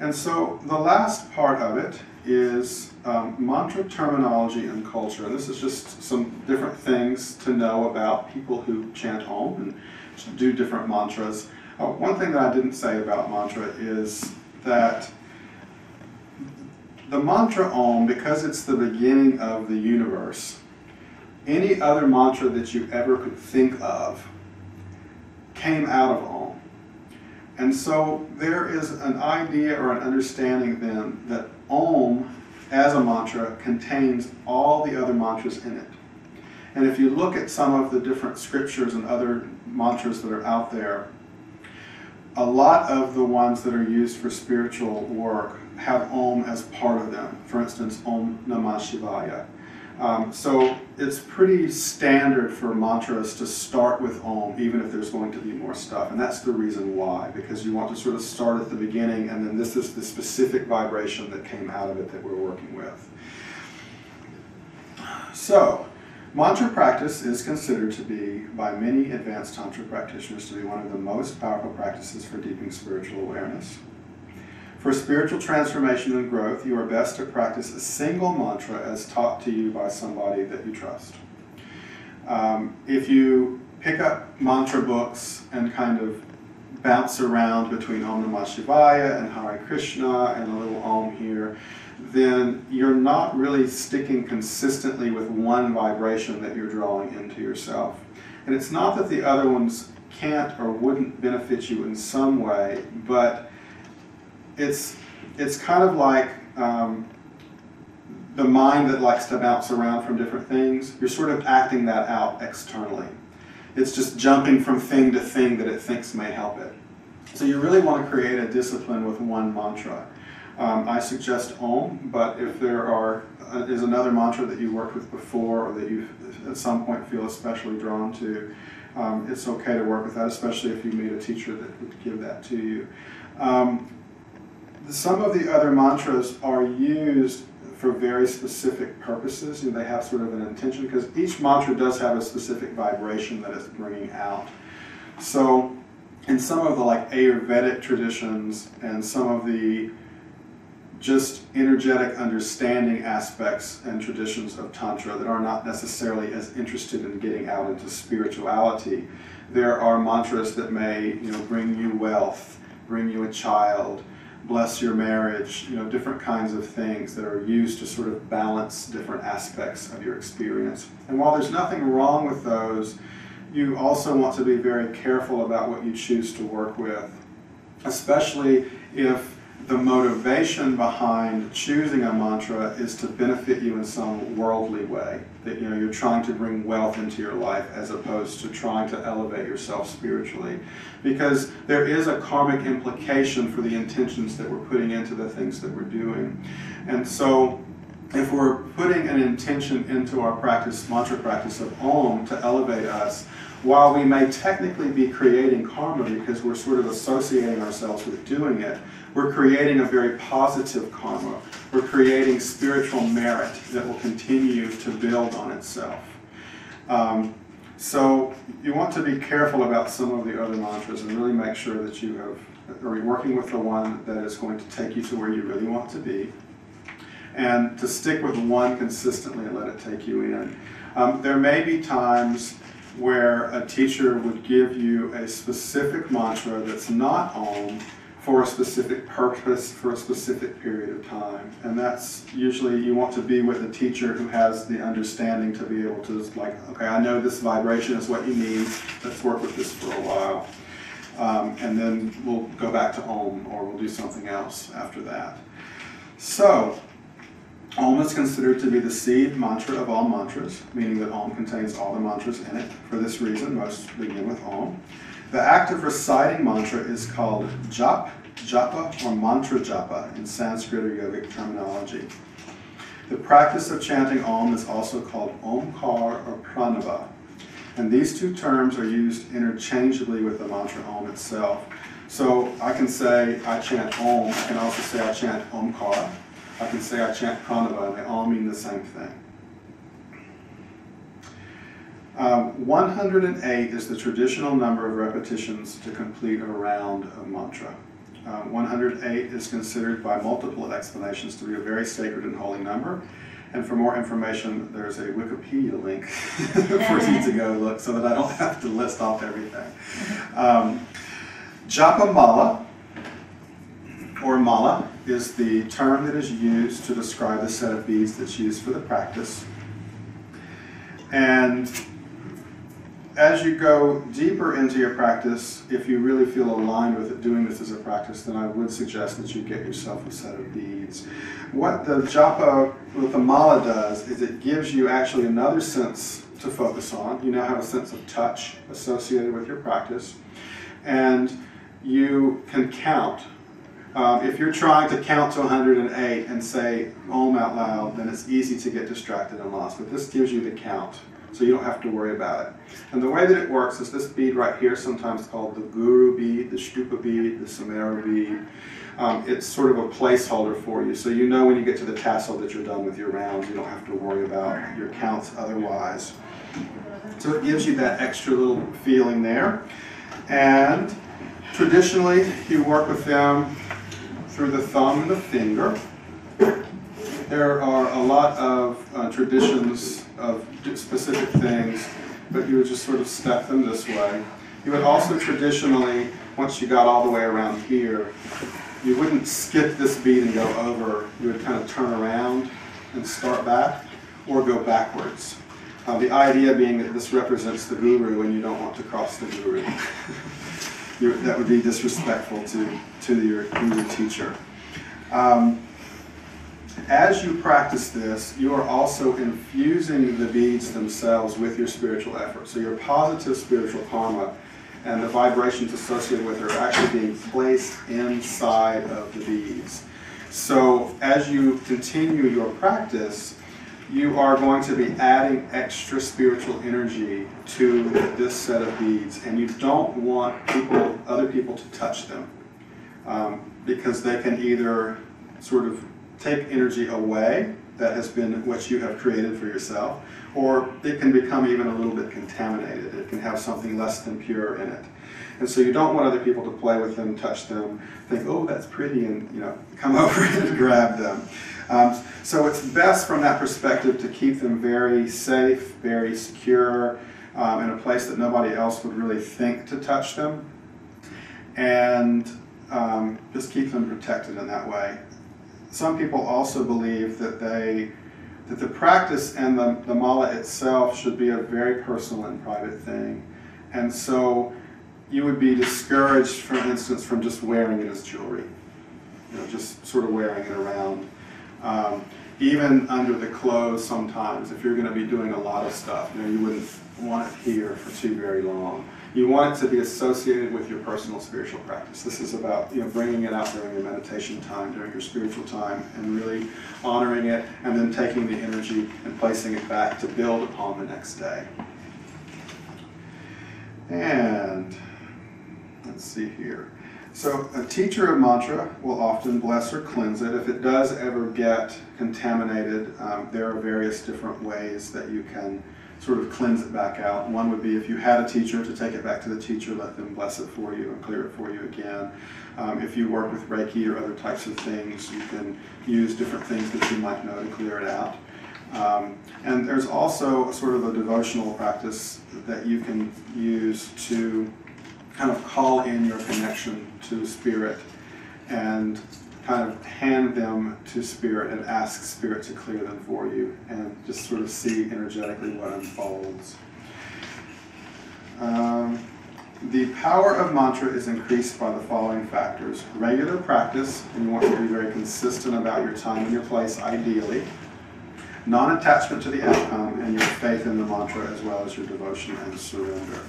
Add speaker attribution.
Speaker 1: And so the last part of it is um, mantra terminology and culture. And this is just some different things to know about people who chant Om and do different mantras. Uh, one thing that I didn't say about mantra is that the mantra Om, because it's the beginning of the universe, any other mantra that you ever could think of came out of Om. And so there is an idea or an understanding then that Om as a mantra contains all the other mantras in it. And if you look at some of the different scriptures and other mantras that are out there, a lot of the ones that are used for spiritual work have Om as part of them. For instance, Om Namah Shivaya. Um, so it's pretty standard for mantras to start with Om, even if there's going to be more stuff. And that's the reason why, because you want to sort of start at the beginning, and then this is the specific vibration that came out of it that we're working with. So, mantra practice is considered to be, by many advanced Tantra practitioners, to be one of the most powerful practices for deepening spiritual awareness. For spiritual transformation and growth, you are best to practice a single mantra as taught to you by somebody that you trust. Um, if you pick up mantra books and kind of bounce around between Om Namah Shivaya and Hare Krishna and a little Om here, then you're not really sticking consistently with one vibration that you're drawing into yourself. And it's not that the other ones can't or wouldn't benefit you in some way, but it's it's kind of like um, the mind that likes to bounce around from different things. You're sort of acting that out externally. It's just jumping from thing to thing that it thinks may help it. So you really want to create a discipline with one mantra. Um, I suggest Om, but if there are uh, is another mantra that you worked with before or that you at some point feel especially drawn to, um, it's okay to work with that, especially if you meet a teacher that would give that to you. Um, some of the other mantras are used for very specific purposes and they have sort of an intention because each mantra does have a specific vibration that it's bringing out. So in some of the like Ayurvedic traditions and some of the just energetic understanding aspects and traditions of Tantra that are not necessarily as interested in getting out into spirituality, there are mantras that may you know, bring you wealth, bring you a child, bless your marriage, you know, different kinds of things that are used to sort of balance different aspects of your experience. And while there's nothing wrong with those, you also want to be very careful about what you choose to work with, especially if the motivation behind choosing a mantra is to benefit you in some worldly way. That you know you're trying to bring wealth into your life as opposed to trying to elevate yourself spiritually. Because there is a karmic implication for the intentions that we're putting into the things that we're doing. And so if we're putting an intention into our practice, mantra practice of Om to elevate us, while we may technically be creating karma because we're sort of associating ourselves with doing it, we're creating a very positive karma. We're creating spiritual merit that will continue to build on itself. Um, so you want to be careful about some of the other mantras and really make sure that you have, are working with the one that is going to take you to where you really want to be. And to stick with one consistently and let it take you in. Um, there may be times where a teacher would give you a specific mantra that's not Om for a specific purpose for a specific period of time. And that's usually you want to be with a teacher who has the understanding to be able to like, okay, I know this vibration is what you need. Let's work with this for a while. Um, and then we'll go back to Om or we'll do something else after that. So Om is considered to be the seed mantra of all mantras, meaning that Om contains all the mantras in it. For this reason, most begin with Om. The act of reciting mantra is called jap, japa, or mantra japa in Sanskrit or yogic terminology. The practice of chanting Om is also called Omkar or Pranava. And these two terms are used interchangeably with the mantra Om itself. So I can say I chant Om, I can also say I chant Omkar, I can say I chant Pranava, and they all mean the same thing. Um, 108 is the traditional number of repetitions to complete a round of mantra. Um, 108 is considered by multiple explanations to be a very sacred and holy number. And for more information, there's a Wikipedia link for you to go look so that I don't have to list off everything. Um, Japa Mala, or mala, is the term that is used to describe the set of beads that's used for the practice. And as you go deeper into your practice, if you really feel aligned with it, doing this as a practice, then I would suggest that you get yourself a set of beads. What the japa, what the mala does, is it gives you actually another sense to focus on. You now have a sense of touch associated with your practice, and you can count. Um, if you're trying to count to 108 and say Om out loud, then it's easy to get distracted and lost. But this gives you the count so you don't have to worry about it. And the way that it works is this bead right here, sometimes called the guru bead, the stupa bead, the Samara bead. Um, it's sort of a placeholder for you, so you know when you get to the tassel that you're done with your rounds. You don't have to worry about your counts otherwise. So it gives you that extra little feeling there. And traditionally, you work with them through the thumb and the finger. There are a lot of uh, traditions of specific things, but you would just sort of step them this way. You would also traditionally, once you got all the way around here, you wouldn't skip this beat and go over. You would kind of turn around and start back, or go backwards. Uh, the idea being that this represents the guru and you don't want to cross the guru. that would be disrespectful to, to your guru teacher. Um, as you practice this, you are also infusing the beads themselves with your spiritual effort. So your positive spiritual karma and the vibrations associated with it are actually being placed inside of the beads. So as you continue your practice, you are going to be adding extra spiritual energy to this set of beads, and you don't want people, other people, to touch them um, because they can either sort of take energy away that has been what you have created for yourself, or it can become even a little bit contaminated. It can have something less than pure in it. And so you don't want other people to play with them, touch them, think, oh, that's pretty, and you know, come over and grab them. Um, so it's best from that perspective to keep them very safe, very secure, um, in a place that nobody else would really think to touch them, and um, just keep them protected in that way some people also believe that they that the practice and the, the mala itself should be a very personal and private thing. And so you would be discouraged, for instance, from just wearing it as jewelry. You know, just sort of wearing it around. Um, even under the clothes sometimes, if you're going to be doing a lot of stuff, you know, you wouldn't want it here for too very long. You want it to be associated with your personal spiritual practice. This is about you know bringing it out during your meditation time, during your spiritual time, and really honoring it, and then taking the energy and placing it back to build upon the next day. And let's see here. So a teacher of mantra will often bless or cleanse it. If it does ever get contaminated, um, there are various different ways that you can sort of cleanse it back out. One would be if you had a teacher to take it back to the teacher, let them bless it for you and clear it for you again. Um, if you work with Reiki or other types of things, you can use different things that you might know to clear it out. Um, and there's also sort of a devotional practice that you can use to kind of call in your connection to spirit and kind of hand them to spirit and ask spirit to clear them for you and just sort of see energetically what unfolds. Um, the power of mantra is increased by the following factors. Regular practice, and you want to be very consistent about your time and your place, ideally. Non attachment to the outcome, and your faith in the mantra, as well as your devotion and surrender.